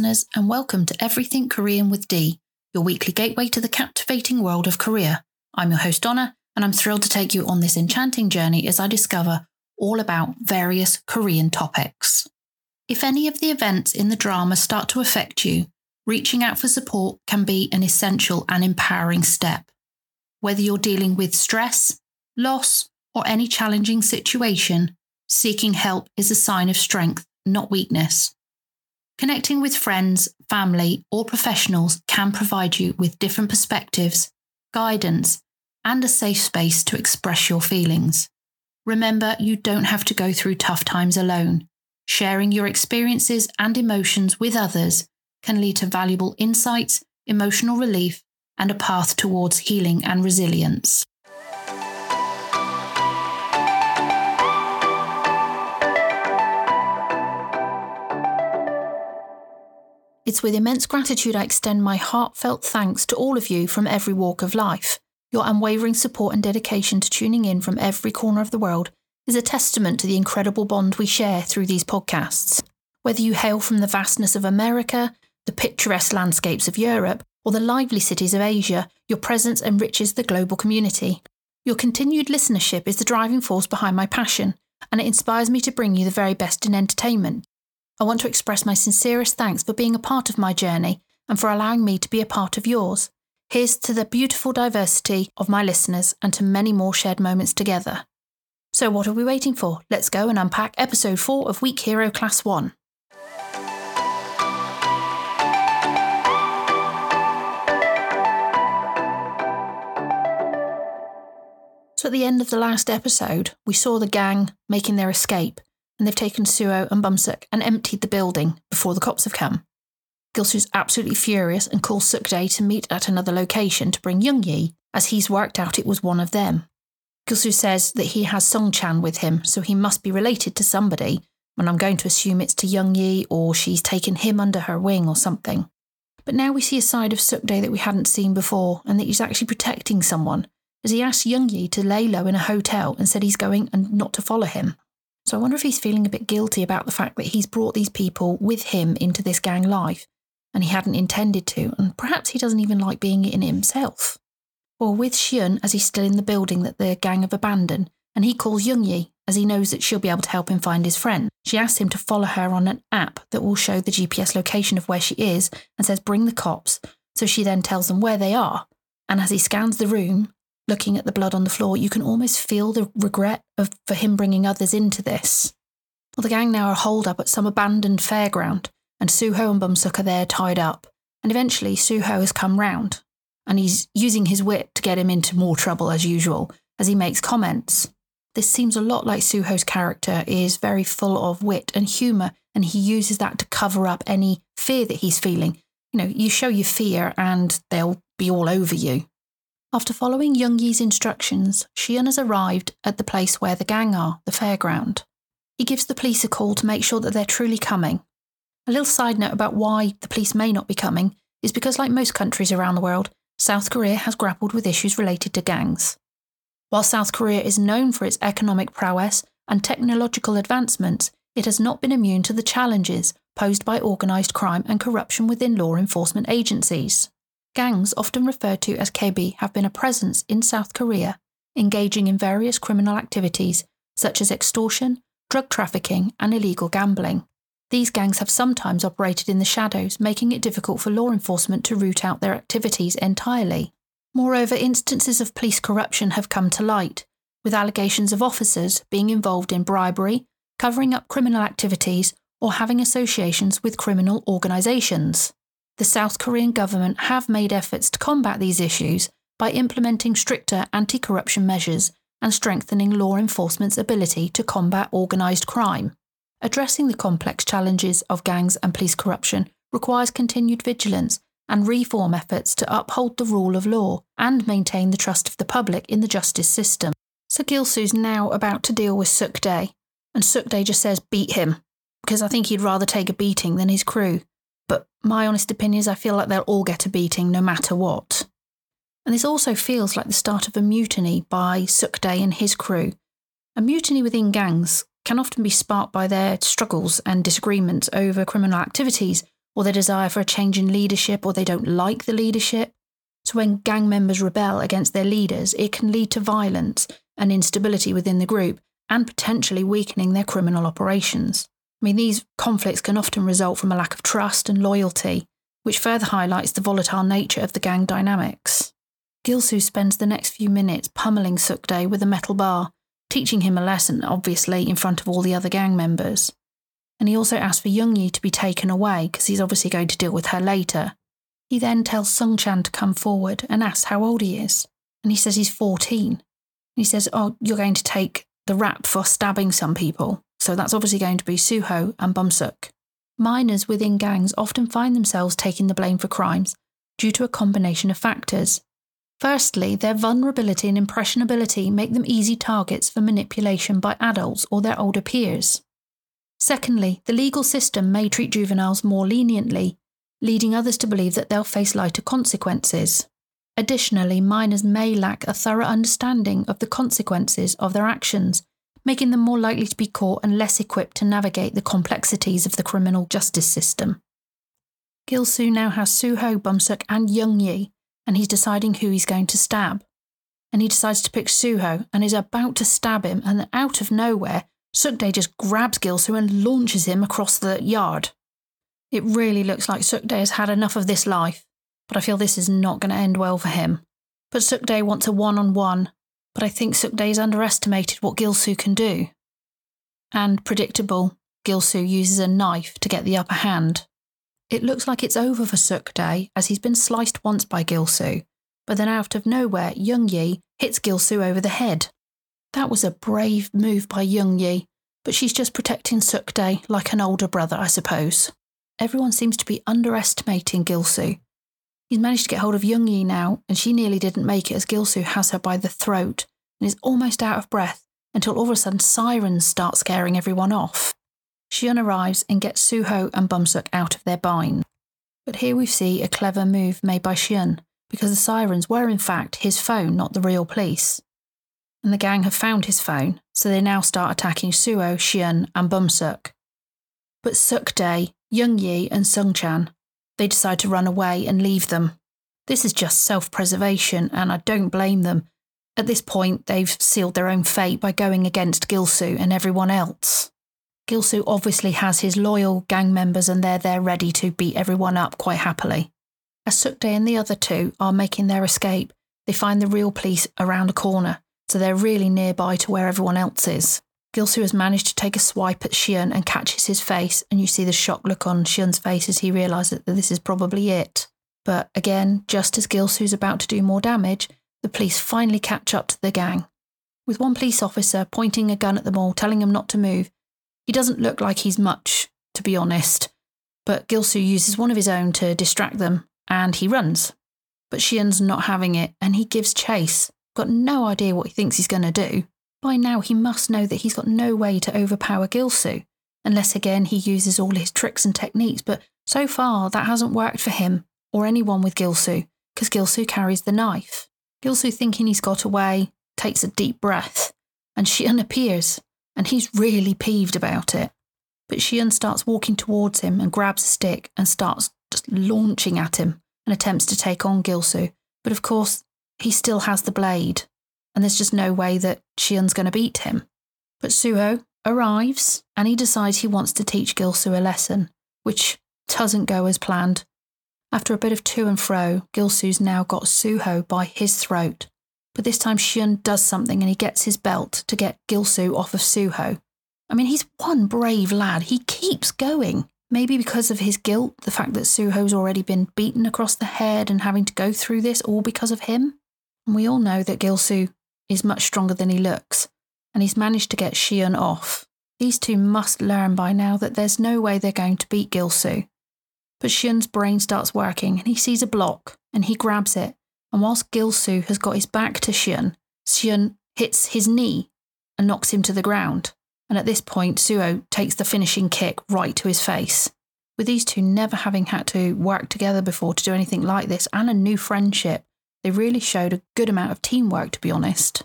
Listeners, and welcome to Everything Korean with D, your weekly gateway to the captivating world of Korea. I'm your host, Donna, and I'm thrilled to take you on this enchanting journey as I discover all about various Korean topics. If any of the events in the drama start to affect you, reaching out for support can be an essential and empowering step. Whether you're dealing with stress, loss, or any challenging situation, seeking help is a sign of strength, not weakness. Connecting with friends, family, or professionals can provide you with different perspectives, guidance, and a safe space to express your feelings. Remember, you don't have to go through tough times alone. Sharing your experiences and emotions with others can lead to valuable insights, emotional relief, and a path towards healing and resilience. It's with immense gratitude I extend my heartfelt thanks to all of you from every walk of life. Your unwavering support and dedication to tuning in from every corner of the world is a testament to the incredible bond we share through these podcasts. Whether you hail from the vastness of America, the picturesque landscapes of Europe, or the lively cities of Asia, your presence enriches the global community. Your continued listenership is the driving force behind my passion, and it inspires me to bring you the very best in entertainment. I want to express my sincerest thanks for being a part of my journey and for allowing me to be a part of yours. Here's to the beautiful diversity of my listeners and to many more shared moments together. So, what are we waiting for? Let's go and unpack episode 4 of Weak Hero Class 1. So, at the end of the last episode, we saw the gang making their escape and they've taken Suho and Bumsuk and emptied the building before the cops have come. Gilsu's absolutely furious and calls Sukdae to meet at another location to bring Young Youngyi, as he's worked out it was one of them. Gilsu says that he has Songchan with him, so he must be related to somebody, and I'm going to assume it's to Young Youngyi or she's taken him under her wing or something. But now we see a side of Sukdae that we hadn't seen before, and that he's actually protecting someone, as he asks Youngyi to lay low in a hotel and said he's going and not to follow him. So I wonder if he's feeling a bit guilty about the fact that he's brought these people with him into this gang life and he hadn't intended to, and perhaps he doesn't even like being in it himself. Or with Si Eun as he's still in the building that the gang have abandoned, and he calls Youngyi as he knows that she'll be able to help him find his friend. She asks him to follow her on an app that will show the GPS location of where she is and says, Bring the cops. So she then tells them where they are. And as he scans the room, looking at the blood on the floor, you can almost feel the regret of for him bringing others into this. Well, the gang now are holed up at some abandoned fairground, and Suho and Bumsuk are there tied up. And eventually, Suho has come round, and he's using his wit to get him into more trouble as usual, as he makes comments. This seems a lot like Suho's character is very full of wit and humour, and he uses that to cover up any fear that he's feeling. You know, you show your fear, and they'll be all over you. After following Youngyi's instructions, Si Eun has arrived at the place where the gang are, the fairground. He gives the police a call to make sure that they're truly coming. A little side note about why the police may not be coming is because, like most countries around the world, South Korea has grappled with issues related to gangs. While South Korea is known for its economic prowess and technological advancements, it has not been immune to the challenges posed by organised crime and corruption within law enforcement agencies. Gangs, often referred to as KB, have been a presence in South Korea, engaging in various criminal activities such as extortion, drug trafficking, and illegal gambling. These gangs have sometimes operated in the shadows, making it difficult for law enforcement to root out their activities entirely. Moreover, instances of police corruption have come to light, with allegations of officers being involved in bribery, covering up criminal activities, or having associations with criminal organisations the South Korean government have made efforts to combat these issues by implementing stricter anti corruption measures and strengthening law enforcement's ability to combat organised crime. Addressing the complex challenges of gangs and police corruption requires continued vigilance and reform efforts to uphold the rule of law and maintain the trust of the public in the justice system. So Gilsu's now about to deal with Sukdae, and Sukdae just says beat him, because I think he'd rather take a beating than his crew. But my honest opinion is I feel like they'll all get a beating no matter what. And this also feels like the start of a mutiny by Sukdae and his crew. A mutiny within gangs can often be sparked by their struggles and disagreements over criminal activities or their desire for a change in leadership, or they don't like the leadership. So when gang members rebel against their leaders, it can lead to violence and instability within the group and potentially weakening their criminal operations. I mean, these conflicts can often result from a lack of trust and loyalty, which further highlights the volatile nature of the gang dynamics. Gilsu spends the next few minutes pummeling Sukde with a metal bar, teaching him a lesson, obviously, in front of all the other gang members. And he also asks for Youngyi to be taken away because he's obviously going to deal with her later. He then tells Sungchan to come forward and asks how old he is. And he says he's 14. He says, Oh, you're going to take the rap for stabbing some people. So that's obviously going to be Suho and Bumsuk. Minors within gangs often find themselves taking the blame for crimes due to a combination of factors. Firstly, their vulnerability and impressionability make them easy targets for manipulation by adults or their older peers. Secondly, the legal system may treat juveniles more leniently, leading others to believe that they'll face lighter consequences. Additionally, minors may lack a thorough understanding of the consequences of their actions, making them more likely to be caught and less equipped to navigate the complexities of the criminal justice system. Gilsu now has Suho, Bumsuk, and Young Yi, and he's deciding who he's going to stab. And he decides to pick Suho and is about to stab him, and out of nowhere, Sukde just grabs Gilsu and launches him across the yard. It really looks like Sukde has had enough of this life, but I feel this is not going to end well for him. But Sukde wants a one on one, but I think Sukde's underestimated what Gilsu can do. And predictable, Gilsu uses a knife to get the upper hand. It looks like it's over for Sukde as he's been sliced once by Gilsu, but then out of nowhere, Young Yi hits Gilsu over the head. That was a brave move by Young Yi, but she's just protecting Sukde like an older brother, I suppose. Everyone seems to be underestimating Gilsu, He's managed to get hold of Young Yi now, and she nearly didn't make it as Gilsu has her by the throat and is almost out of breath until all of a sudden sirens start scaring everyone off. Si Eun arrives and gets Suho and Bumsuk out of their bind. But here we see a clever move made by Si Eun, because the sirens were in fact his phone, not the real police. And the gang have found his phone, so they now start attacking Suho, Si Eun, and Bumsuk. But Sukde, Young Yi, and Sungchan they decide to run away and leave them. This is just self preservation, and I don't blame them. At this point, they've sealed their own fate by going against Gilsu and everyone else. Gilsu obviously has his loyal gang members, and they're there ready to beat everyone up quite happily. As Sukde and the other two are making their escape, they find the real police around a corner, so they're really nearby to where everyone else is. Gilsu has managed to take a swipe at Si Eun and catches his face, and you see the shocked look on Si Eun's face as he realises that this is probably it. But again, just as Gilsu's about to do more damage, the police finally catch up to the gang. With one police officer pointing a gun at them all, telling them not to move, he doesn't look like he's much, to be honest. But Gilsu uses one of his own to distract them, and he runs. But Si Eun's not having it, and he gives chase. Got no idea what he thinks he's going to do. By now, he must know that he's got no way to overpower Gilsu, unless again he uses all his tricks and techniques, but so far that hasn't worked for him or anyone with Gilsu, because Gilsu carries the knife. Gilsu, thinking he's got away, takes a deep breath, and Si Eun appears, and he's really peeved about it. But Si Eun starts walking towards him and grabs a stick and starts just launching at him and attempts to take on Gilsu. But of course, he still has the blade, and there's just no way that Si Eun's going to beat him. But Suho arrives and he decides he wants to teach Gilsu a lesson, which doesn't go as planned. After a bit of to and fro, Gilsu's now got Suho by his throat. But this time Si Eun does something and he gets his belt to get Gilsu off of Suho. I mean, he's one brave lad. He keeps going. Maybe because of his guilt, the fact that Suho's already been beaten across the head and having to go through this all because of him. And we all know that Gilsu is much stronger than he looks, and he's managed to get Si Eun off. These two must learn by now that there's no way they're going to beat Gilsu. But Si Eun's brain starts working and he sees a block and he grabs it. And whilst Gilsu has got his back to Si Eun, Xian hits his knee and knocks him to the ground. And at this point, Suho takes the finishing kick right to his face. With these two never having had to work together before to do anything like this and a new friendship, they really showed a good amount of teamwork, to be honest.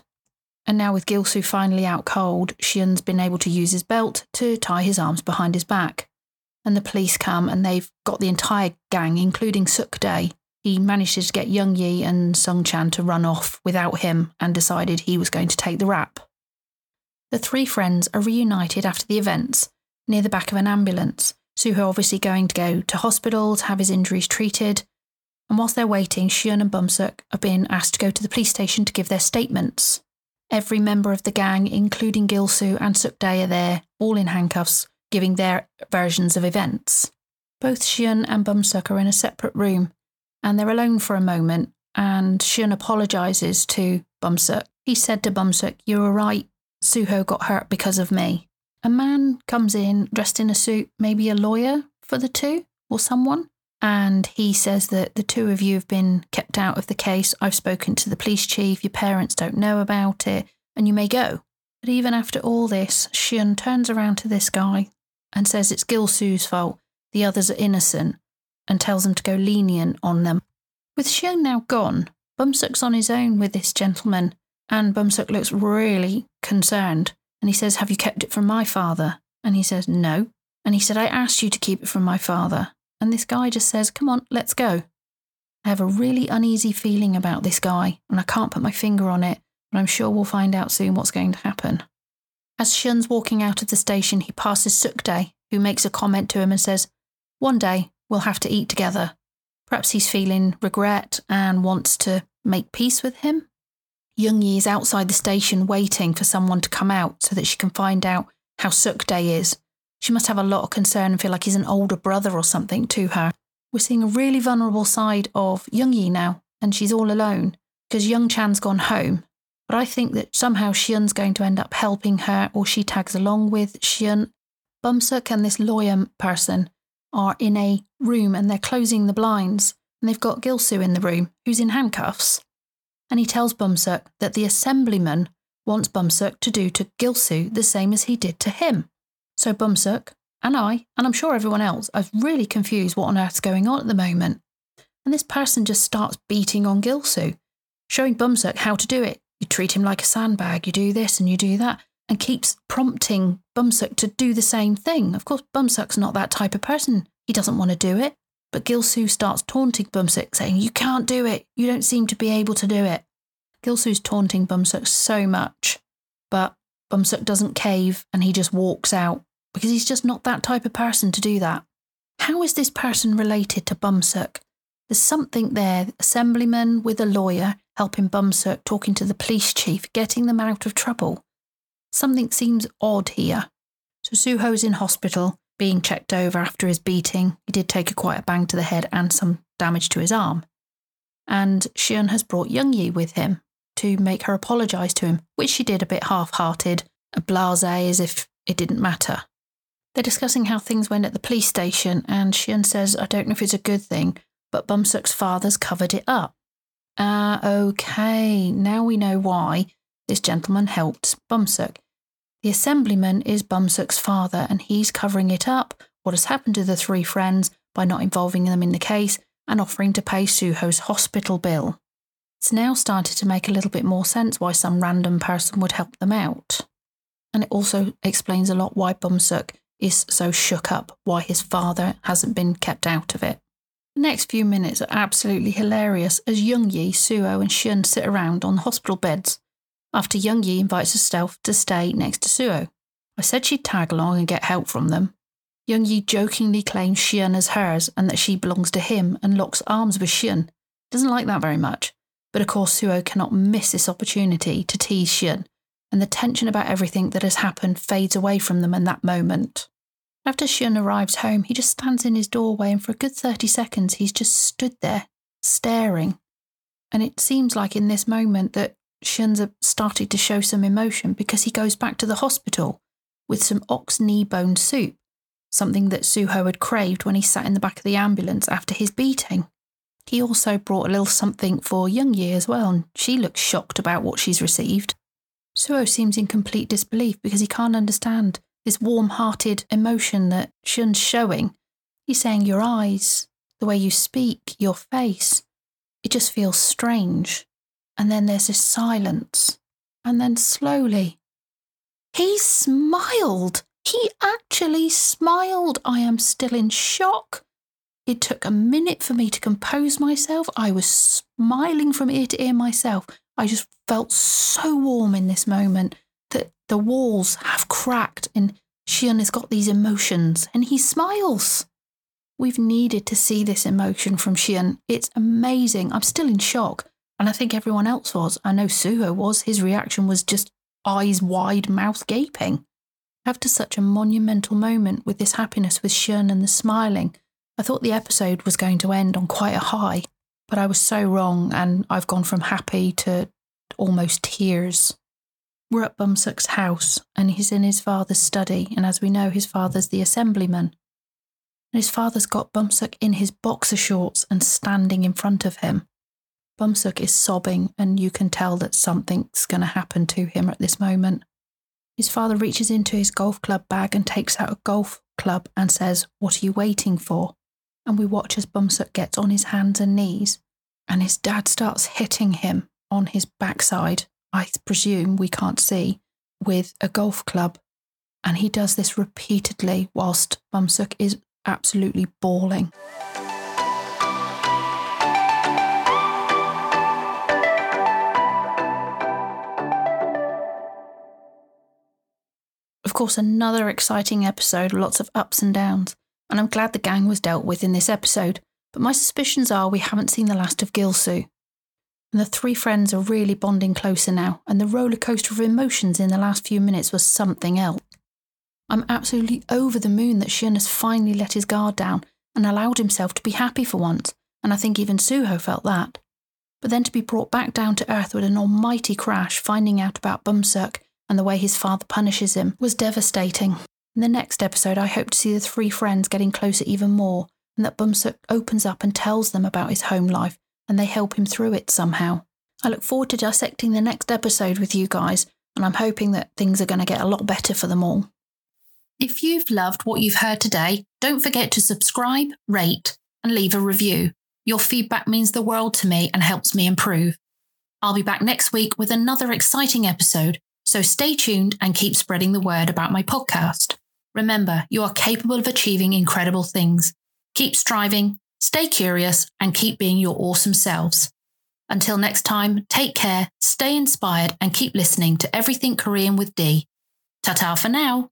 And now, with Gilsu finally out cold, Si Eun's been able to use his belt to tie his arms behind his back. and the police come and they've got the entire gang, including Suk Dae. He manages to get Young Yi and Sung Chan to run off without him and decided he was going to take the rap. The three friends are reunited after the events near the back of an ambulance. Suho obviously going to go to hospital to have his injuries treated. And whilst they're waiting, Si Eun and Bumsuk are being asked to go to the police station to give their statements. Every member of the gang, including Gilsu and Suk Dae, are there, all in handcuffs, giving their versions of events. Both Si Eun and Bumsuk are in a separate room, and they're alone for a moment, and Si Eun apologises to Bumsuk. He said to Bumsuk, You were right, Suho got hurt because of me. A man comes in dressed in a suit, maybe a lawyer for the two or someone, and he says that the two of you have been kept out of the case. I've spoken to the police chief, your parents don't know about it, and you may go. But even after all this, Si Eun turns around to this guy and says it's Gilsu's fault, the others are innocent, and tells them to go lenient on them. With Si Eun now gone, Bumsuk's on his own with this gentleman, and Bumsuk looks really concerned. And he says, Have you kept it from my father? And he says, No. And he said, I asked you to keep it from my father. And this guy just says, Come on, let's go. I have a really uneasy feeling about this guy, and I can't put my finger on it, but I'm sure we'll find out soon what's going to happen. As Si Eun's walking out of the station, he passes Sukde, who makes a comment to him and says, One day we'll have to eat together. Perhaps he's feeling regret and wants to make peace with him. Young Yi is outside the station waiting for someone to come out so that she can find out how Sukde is she must have a lot of concern and feel like he's an older brother or something to her. We're seeing a really vulnerable side of Young Yi now, and she's all alone because Young Chan's gone home. But I think that somehow Si Eun's going to end up helping her, or she tags along with Si Eun. Bumsuk and this lawyer person are in a room and they're closing the blinds, and they've got Gilsu in the room, who's in handcuffs. And he tells Bumsuk that the assemblyman wants Bumsuk to do to Gilsu the same as he did to him. So Bumsuk and I, and I'm sure everyone else, are really confused what on earth's going on at the moment. And this person just starts beating on Gilsu, showing Bumsuk how to do it. You treat him like a sandbag, you do this and you do that, and keeps prompting Bumsuk to do the same thing. Of course, Bumsuk's not that type of person. He doesn't want to do it. But Gilsu starts taunting Bumsuk, saying, You can't do it. You don't seem to be able to do it. Gilsu's taunting Bumsuk so much, but Bumsuk doesn't cave and he just walks out because he's just not that type of person to do that. How is this person related to Bumsuk? There's something there, assemblyman with a lawyer helping Bumsuk, talking to the police chief, getting them out of trouble. Something seems odd here. So Suho's in hospital, being checked over after his beating. He did take a quite a bang to the head and some damage to his arm. And Si Eun has brought Young Yi with him to make her apologise to him, which she did a bit half hearted, a blase as if it didn't matter. They're discussing how things went at the police station, and Si Eun says, I don't know if it's a good thing, but Bumsuk's father's covered it up. Ah, uh, okay, now we know why this gentleman helped Bumsuk. The assemblyman is Bumsuk's father, and he's covering it up, what has happened to the three friends, by not involving them in the case and offering to pay Suho's hospital bill. It's now started to make a little bit more sense why some random person would help them out. And it also explains a lot why Bumsuk is so shook up why his father hasn't been kept out of it. The next few minutes are absolutely hilarious as Young Yi, Suho, oh, and Si Eun sit around on the hospital beds after Young Yi invites herself to stay next to Suho. Oh. I said she'd tag along and get help from them. Young Yi jokingly claims Si Eun as hers and that she belongs to him and locks arms with Si Eun. Doesn't like that very much, but of course Suho oh cannot miss this opportunity to tease Si Eun and the tension about everything that has happened fades away from them in that moment. After Si Eun arrives home, he just stands in his doorway, and for a good 30 seconds, he's just stood there, staring. And it seems like in this moment that Si Eun's uh, started to show some emotion because he goes back to the hospital with some ox knee bone soup, something that Suho had craved when he sat in the back of the ambulance after his beating. He also brought a little something for Young Yi as well, and she looks shocked about what she's received. Suho seems in complete disbelief because he can't understand this warm hearted emotion that Si Eun's showing. He's saying, Your eyes, the way you speak, your face, it just feels strange. And then there's this silence. And then slowly, he smiled. He actually smiled. I am still in shock. It took a minute for me to compose myself. I was smiling from ear to ear myself. I just felt so warm in this moment that the walls have cracked and Si Eun has got these emotions and he smiles. We've needed to see this emotion from Si Eun. It's amazing. I'm still in shock. And I think everyone else was. I know Suho was. His reaction was just eyes wide, mouth gaping. After such a monumental moment with this happiness with Si Eun and the smiling, I thought the episode was going to end on quite a high, but I was so wrong and I've gone from happy to almost tears. We're at Bumsuk's house and he's in his father's study, and as we know, his father's the assemblyman. And his father's got Bumsuk in his boxer shorts and standing in front of him. Bumsuk is sobbing, and you can tell that something's going to happen to him at this moment. His father reaches into his golf club bag and takes out a golf club and says, What are you waiting for? And we watch as Bumsuk gets on his hands and knees, and his dad starts hitting him on his backside, I presume we can't see, with a golf club. And he does this repeatedly whilst Bumsuk is absolutely bawling. Of course, another exciting episode, lots of ups and downs, and I'm glad the gang was dealt with in this episode, but my suspicions are we haven't seen the last of Gilsu. And the three friends are really bonding closer now, and the roller coaster of emotions in the last few minutes was something else. I'm absolutely over the moon that Si Eun has finally let his guard down and allowed himself to be happy for once, and I think even Suho felt that. But then to be brought back down to earth with an almighty crash, finding out about Bumsuk and the way his father punishes him, was devastating. In the next episode, I hope to see the three friends getting closer even more, and that Bumsuk opens up and tells them about his home life, and they help him through it somehow. I look forward to dissecting the next episode with you guys, and I'm hoping that things are going to get a lot better for them all. If you've loved what you've heard today, don't forget to subscribe, rate, and leave a review. Your feedback means the world to me and helps me improve. I'll be back next week with another exciting episode, so stay tuned and keep spreading the word about my podcast. Remember, you are capable of achieving incredible things. Keep striving, stay curious, and keep being your awesome selves. Until next time, take care, stay inspired, and keep listening to Everything Korean with D. Ta ta for now.